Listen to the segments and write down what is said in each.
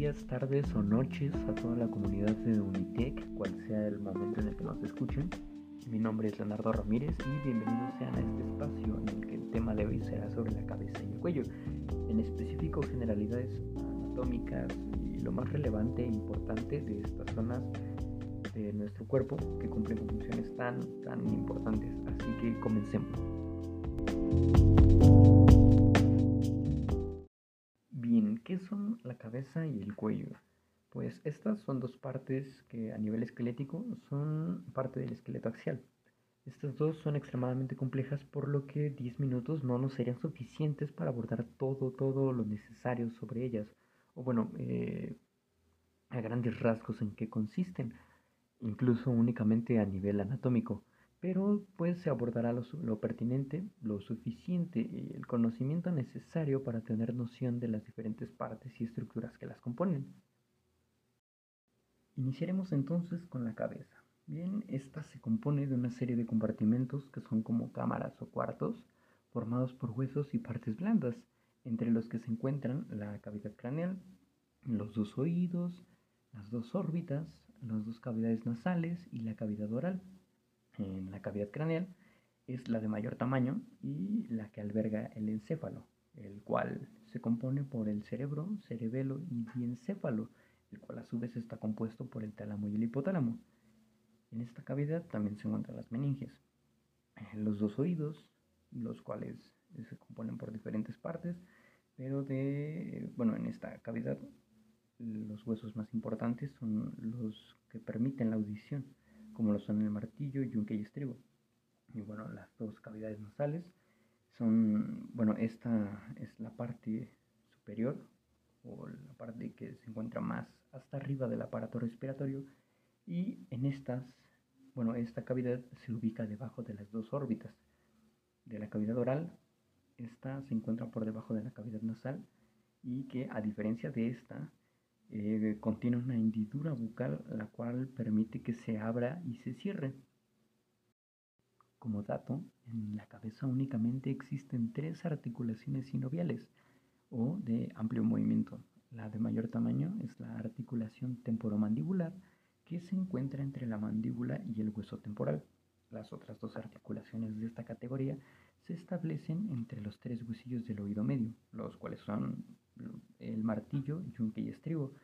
días, tardes o noches a toda la comunidad de Unitec, cual sea el momento en el que nos escuchen. Mi nombre es Leonardo Ramírez y bienvenidos sean a este espacio en el que el tema de hoy será sobre la cabeza y el cuello, en específico generalidades anatómicas y lo más relevante e importante de estas zonas de nuestro cuerpo que cumplen funciones tan, tan importantes. Así que comencemos. La cabeza y el cuello? Pues estas son dos partes que a nivel esquelético son parte del esqueleto axial. Estas dos son extremadamente complejas por lo que 10 minutos no nos serían suficientes para abordar todo, todo lo necesario sobre ellas. O bueno, eh, a grandes rasgos en qué consisten incluso únicamente a nivel anatómico, pero pues se abordará lo, pertinente, lo suficiente y el conocimiento necesario para tener noción de las diferentes partes y estructuras que las componen. Iniciaremos entonces con la cabeza. Bien, esta se compone de una serie de compartimentos que son como cámaras o cuartos, formados por huesos y partes blandas, entre los que se encuentran la cavidad craneal, los dos oídos, las dos órbitas, las dos cavidades nasales y la cavidad oral. En la cavidad craneal es la de mayor tamaño y la que alberga el encéfalo, el cual se compone por el cerebro, cerebelo y diencéfalo, el cual a su vez está compuesto por el tálamo y el hipotálamo. En esta cavidad también se encuentran las meninges, los dos oídos, los cuales se componen por diferentes partes, pero de, bueno, en esta cavidad los huesos más importantes son los que permiten la audición, como lo son el martillo, yunque y estribo. Y bueno, las dos cavidades nasales son, bueno, esta es la parte superior o la parte que se encuentra más hasta arriba del aparato respiratorio y en estas, bueno, esta cavidad se ubica debajo de las dos órbitas de la cavidad oral. Esta se encuentra por debajo de la cavidad nasal y que a diferencia de esta eh, contiene una hendidura bucal la cual permite que se abra y se cierre. Como dato, en la cabeza únicamente existen tres articulaciones sinoviales o de amplio movimiento. La de mayor tamaño es la articulación temporomandibular que se encuentra entre la mandíbula y el hueso temporal. Las otras dos articulaciones de esta categoría se establecen entre los tres huesillos del oído medio, los cuales son el martillo, yunque y estribo.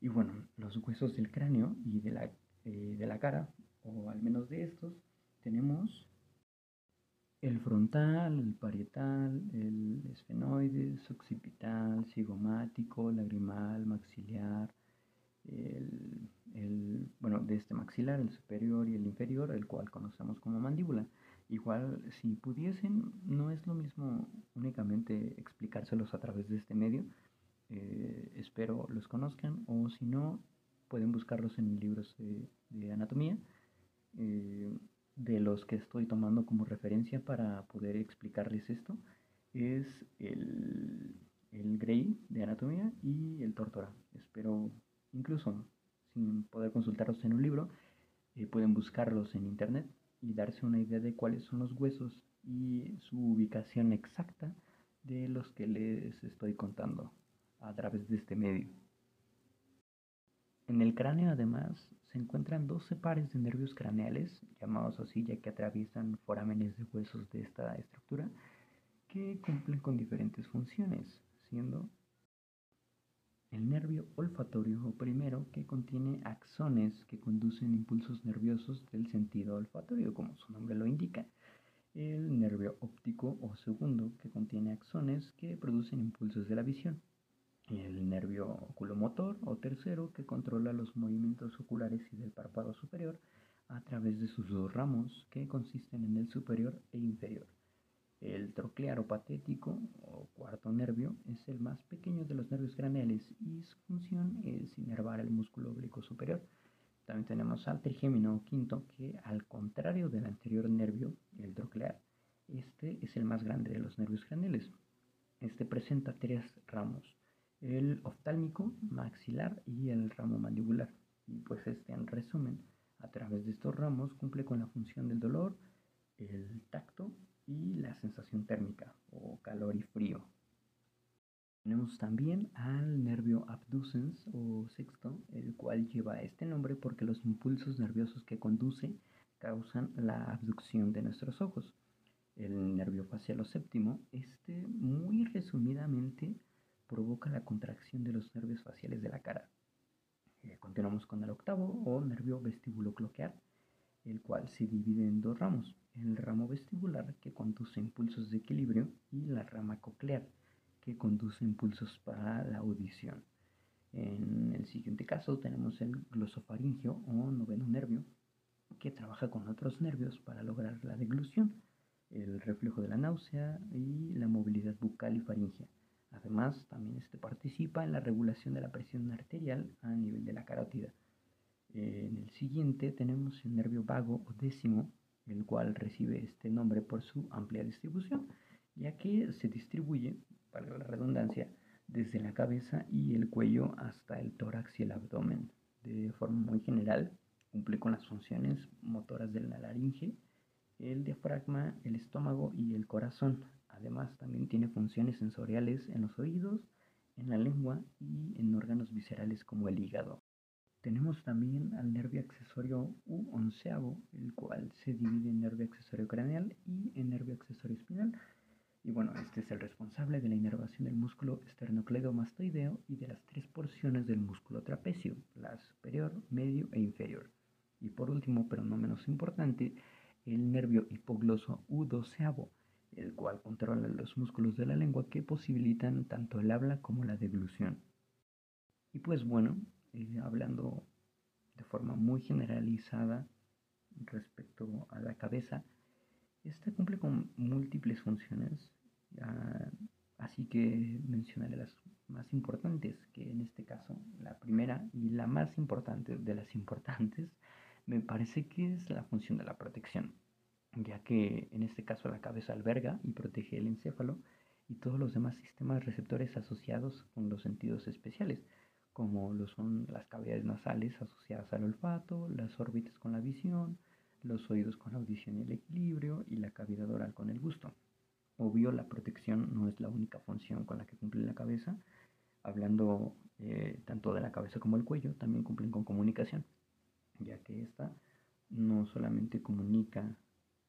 Y bueno, los huesos del cráneo y de la, eh, de la cara, o al menos de estos, tenemos el frontal, el parietal, el esfenoides, occipital, cigomático, lagrimal, maxilar, el, el, bueno, de este maxilar, el superior y el inferior, el cual conocemos como mandíbula. Igual, si pudiesen, no es lo mismo únicamente explicárselos a través de este medio. Eh, espero los conozcan o si no, pueden buscarlos en libros de, anatomía, eh, de los que estoy tomando como referencia para poder explicarles esto. Es el, el Gray de anatomía y el Tortora. Espero, incluso sin poder consultarlos en un libro, eh, pueden buscarlos en internet y darse una idea de cuáles son los huesos y su ubicación exacta de los que les estoy contando a través de este medio. En el cráneo además se encuentran 12 pares de nervios craneales, llamados así ya que atraviesan forámenes de huesos de esta estructura, que cumplen con diferentes funciones, siendo el nervio olfatorio primero que contiene axones que conducen impulsos nerviosos del sentido olfatorio, como su nombre lo indica. El nervio óptico o segundo que contiene axones que producen impulsos de la visión. El nervio oculomotor o tercero que controla los movimientos oculares y del párpado superior a través de sus dos ramos que consisten en el superior e inferior. El troclearo patético o cuarto nervio es el más pequeño de los nervios craneales y su función es inervar el músculo oblicuo superior. También tenemos al trigémino quinto que al contrario del anterior nervio, el troclear, este es el más grande de los nervios craneales. Este presenta tres ramos, el oftálmico, maxilar y el ramo mandibular. Y pues este en resumen, a través de estos ramos cumple con la función del dolor, y la sensación térmica o calor y frío. tenemos también al nervio abducens o sexto, el cual lleva este nombre porque los impulsos nerviosos que conduce causan la abducción de nuestros ojos. El nervio facial o séptimo, este muy resumidamente provoca la contracción de los nervios faciales de la cara. Eh, continuamos con el octavo o nervio vestibulocloquear, el cual se divide en dos ramos, el ramo vestibular que conduce impulsos de equilibrio y la rama coclear que conduce impulsos para la audición. En el siguiente caso tenemos el glosofaringio o noveno nervio que trabaja con otros nervios para lograr la deglución, el reflejo de la náusea y la movilidad bucal y faringea. Además, también este participa en la regulación de la presión arterial a nivel de la carótida. En el siguiente tenemos el nervio vago o décimo, el cual recibe este nombre por su amplia distribución, ya que se distribuye, para la redundancia, desde la cabeza y el cuello hasta el tórax y el abdomen. De forma muy general, cumple con las funciones motoras de la laringe, el diafragma, el estómago y el corazón. Además, también tiene funciones sensoriales en los oídos, en la lengua y en órganos viscerales como el hígado. Tenemos también al nervio accesorio u onceavo, el cual se divide en nervio accesorio craneal y en nervio accesorio espinal. Y bueno, este es el responsable de la inervación del músculo esternocleidomastoideo y de las tres porciones del músculo trapecio, la superior, medio e inferior. Y por último, pero no menos importante, el nervio hipogloso u doceavo, el cual controla los músculos de la lengua que posibilitan tanto el habla como la deglución. Y pues bueno, eh, hablando de forma muy generalizada respecto a la cabeza, esta cumple con múltiples funciones, así que mencionaré las más importantes, que en este caso la primera y la más importante de las importantes me parece que es la función de la protección, ya que en este caso la cabeza alberga y protege el encéfalo y todos los demás sistemas receptores asociados con los sentidos especiales, como lo son las cavidades nasales asociadas al olfato, las órbitas con la visión, los oídos con la audición y el equilibrio y la cavidad oral con el gusto. Obvio, la protección no es la única función con la que cumple la cabeza. Hablando eh, tanto de la cabeza como el cuello, también cumplen con comunicación, ya que esta no solamente comunica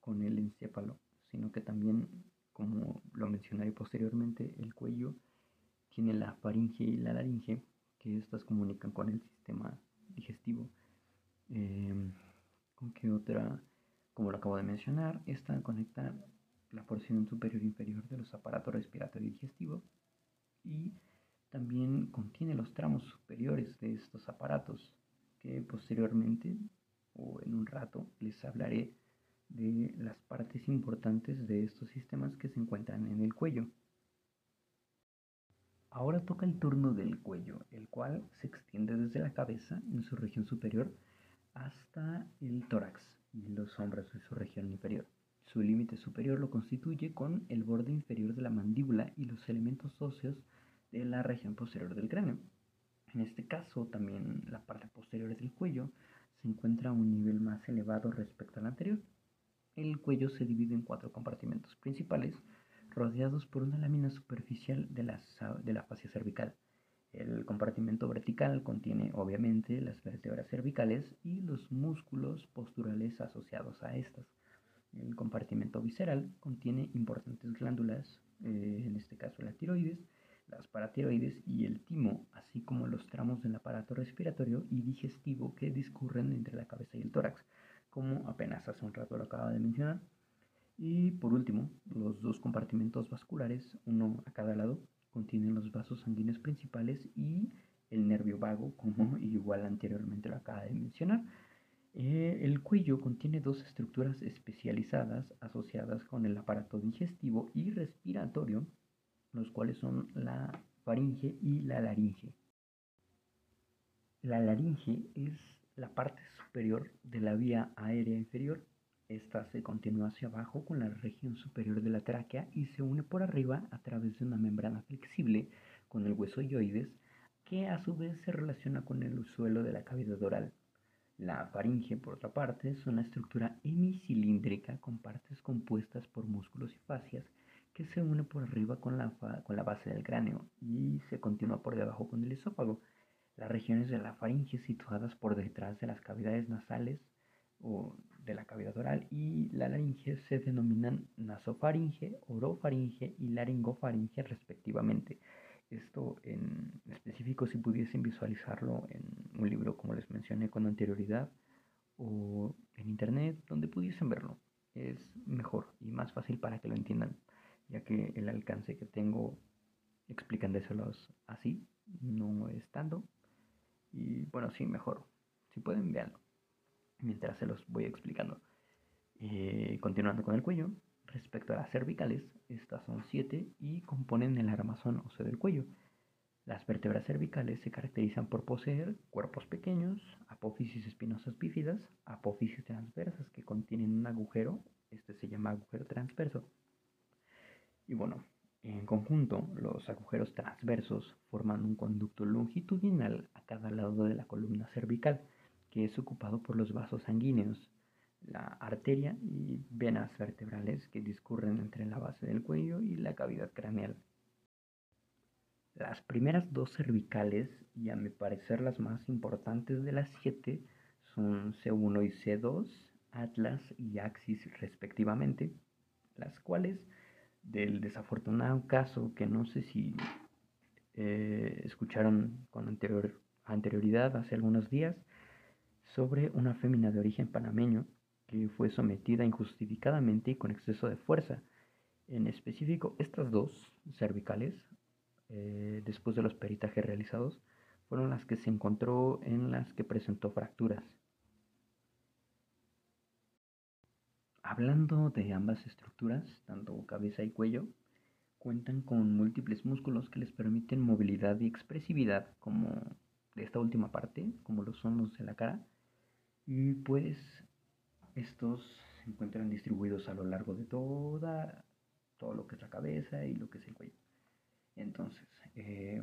con el encéfalo, sino que también, como lo mencionaré posteriormente, el cuello tiene la faringe y la laringe, que estas comunican con el sistema digestivo. Em, ¿Con qué otra? Como lo acabo de mencionar, esta conecta la porción superior e inferior de los aparatos respiratorio y digestivo y también contiene los tramos superiores de estos aparatos que posteriormente o en un rato les hablaré de las partes importantes de estos sistemas que se encuentran en el cuello. Ahora toca el turno del cuello, el cual se extiende desde la cabeza en su región superior hasta el tórax y los hombros en su región inferior. Su límite superior lo constituye con el borde inferior de la mandíbula y los elementos óseos de la región posterior del cráneo. En este caso, también la parte posterior del cuello se encuentra a un nivel más elevado respecto al anterior. El cuello se divide en cuatro compartimentos principales, rodeados por una lámina superficial de la, de la fascia cervical. El compartimento vertical contiene obviamente las vértebras cervicales y los músculos posturales asociados a estas. El compartimento visceral contiene importantes glándulas, eh, en este caso la tiroides, las paratiroides y el timo, así como los tramos del aparato respiratorio y digestivo que discurren entre la cabeza y el tórax, como apenas hace un rato lo acaba de mencionar. Y por último, los dos compartimentos vasculares, uno a cada lado, contienen los vasos sanguíneos principales y el nervio vago, como igual anteriormente lo acaba de mencionar. Eh, el cuello contiene dos estructuras especializadas asociadas con el aparato digestivo y respiratorio, los cuales son la faringe y la laringe. La laringe es la parte superior de la vía aérea inferior esta se continúa hacia abajo con la región superior de la tráquea y se une por arriba a través de una membrana flexible con el hueso yoides que a su vez se relaciona con el suelo de la cavidad oral. La faringe, por otra parte, es una estructura hemicilíndrica con partes compuestas por músculos y fascias que se une por arriba con la, con la base del cráneo y se continúa por debajo con el esófago. Las regiones de la faringe situadas por detrás de las cavidades nasales o de la cavidad oral y la laringe se denominan nasofaringe, orofaringe y laringofaringe respectivamente. Esto en específico si pudiesen visualizarlo en un libro como les mencioné con anterioridad o en internet donde pudiesen verlo. Es mejor y más fácil para que lo entiendan, ya que el alcance que tengo explicándoselos así no es tanto. Y bueno, sí, mejor. Si pueden, véanlo mientras se los voy explicando. Eh, continuando con el cuello, respecto a las cervicales, estas son siete y componen el armazón óseo del cuello. Las vértebras cervicales se caracterizan por poseer cuerpos pequeños, apófisis espinosas bífidas, apófisis transversas que contienen un agujero, este se llama agujero transverso. Y bueno, en conjunto, los agujeros transversos forman un conducto longitudinal a cada lado de la columna cervical que es ocupado por los vasos sanguíneos, la arteria y venas vertebrales que discurren entre la base del cuello y la cavidad craneal. Las primeras dos cervicales, y a mi parecer las más importantes de las siete, son C1 y C2, Atlas y Axis respectivamente, las cuales del desafortunado caso que no sé si eh, escucharon con anterior, anterioridad hace algunos días, sobre una fémina de origen panameño que fue sometida injustificadamente y con exceso de fuerza. En específico, estas dos cervicales, eh, después de los peritajes realizados, fueron las que se encontró en las que presentó fracturas. Hablando de ambas estructuras, tanto cabeza y cuello, cuentan con múltiples músculos que les permiten movilidad y expresividad, como de esta última parte, como lo son los de la cara, y pues estos se encuentran distribuidos a lo largo de toda, todo lo que es la cabeza y lo que es el cuello. Entonces, eh,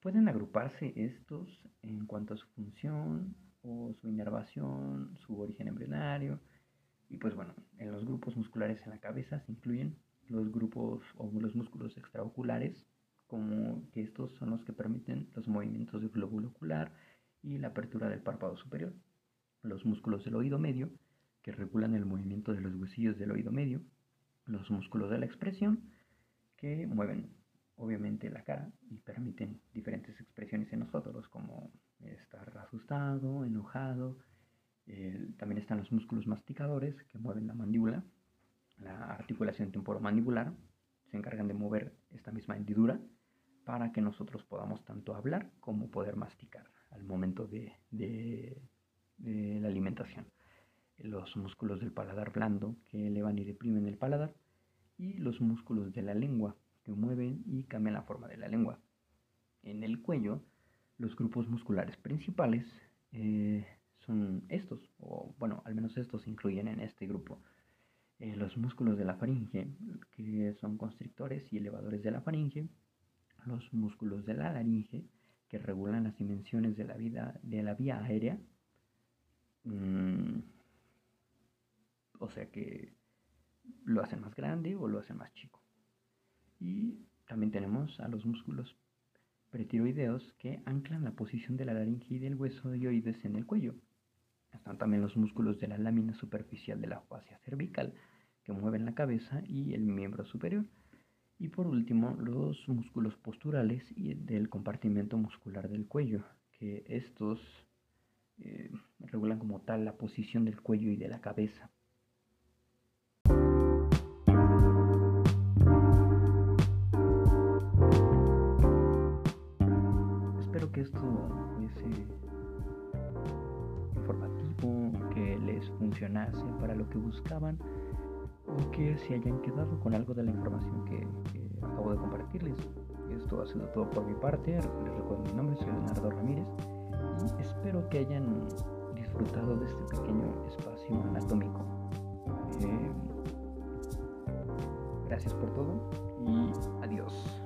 pueden agruparse estos en cuanto a su función o su inervación, su origen embrionario. Y pues bueno, en los grupos musculares en la cabeza se incluyen los grupos o los músculos extraoculares, como que estos son los que permiten los movimientos del glóbulo ocular, y la apertura del párpado superior, los músculos del oído medio, que regulan el movimiento de los huesillos del oído medio, los músculos de la expresión, que mueven obviamente la cara y permiten diferentes expresiones en nosotros, como estar asustado, enojado. también están los músculos masticadores, que mueven la mandíbula, la articulación temporomandibular, se encargan de mover esta misma hendidura para que nosotros podamos tanto hablar como poder masticar al momento de, la alimentación. Los músculos del paladar blando que elevan y deprimen el paladar y los músculos de la lengua que mueven y cambian la forma de la lengua. En el cuello, los grupos musculares principales eh, son estos, o bueno, al menos estos incluyen en este grupo. Eh, los músculos de la faringe, que son constrictores y elevadores de la faringe, los músculos de la laringe, que regulan las dimensiones de la, vida, de la vía aérea. Mm, o sea que lo hacen más grande o lo hacen más chico. Y también tenemos a los músculos pretiroideos que anclan la posición de la laringe y del hueso de oídos en el cuello. Están también los músculos de la lámina superficial de la fascia cervical que mueven la cabeza y el miembro superior. Y por último, los músculos posturales y del compartimento muscular del cuello, que estos eh, regulan como tal la posición del cuello y de la cabeza. Espero que esto fuese informativo, que les funcionase para lo que buscaban o que se hayan quedado con algo de la información que, acabo de compartirles. Esto ha sido todo por mi parte. Les recuerdo mi nombre, soy Leonardo Ramírez y espero que hayan disfrutado de este pequeño espacio anatómico. Eh, gracias por todo y adiós.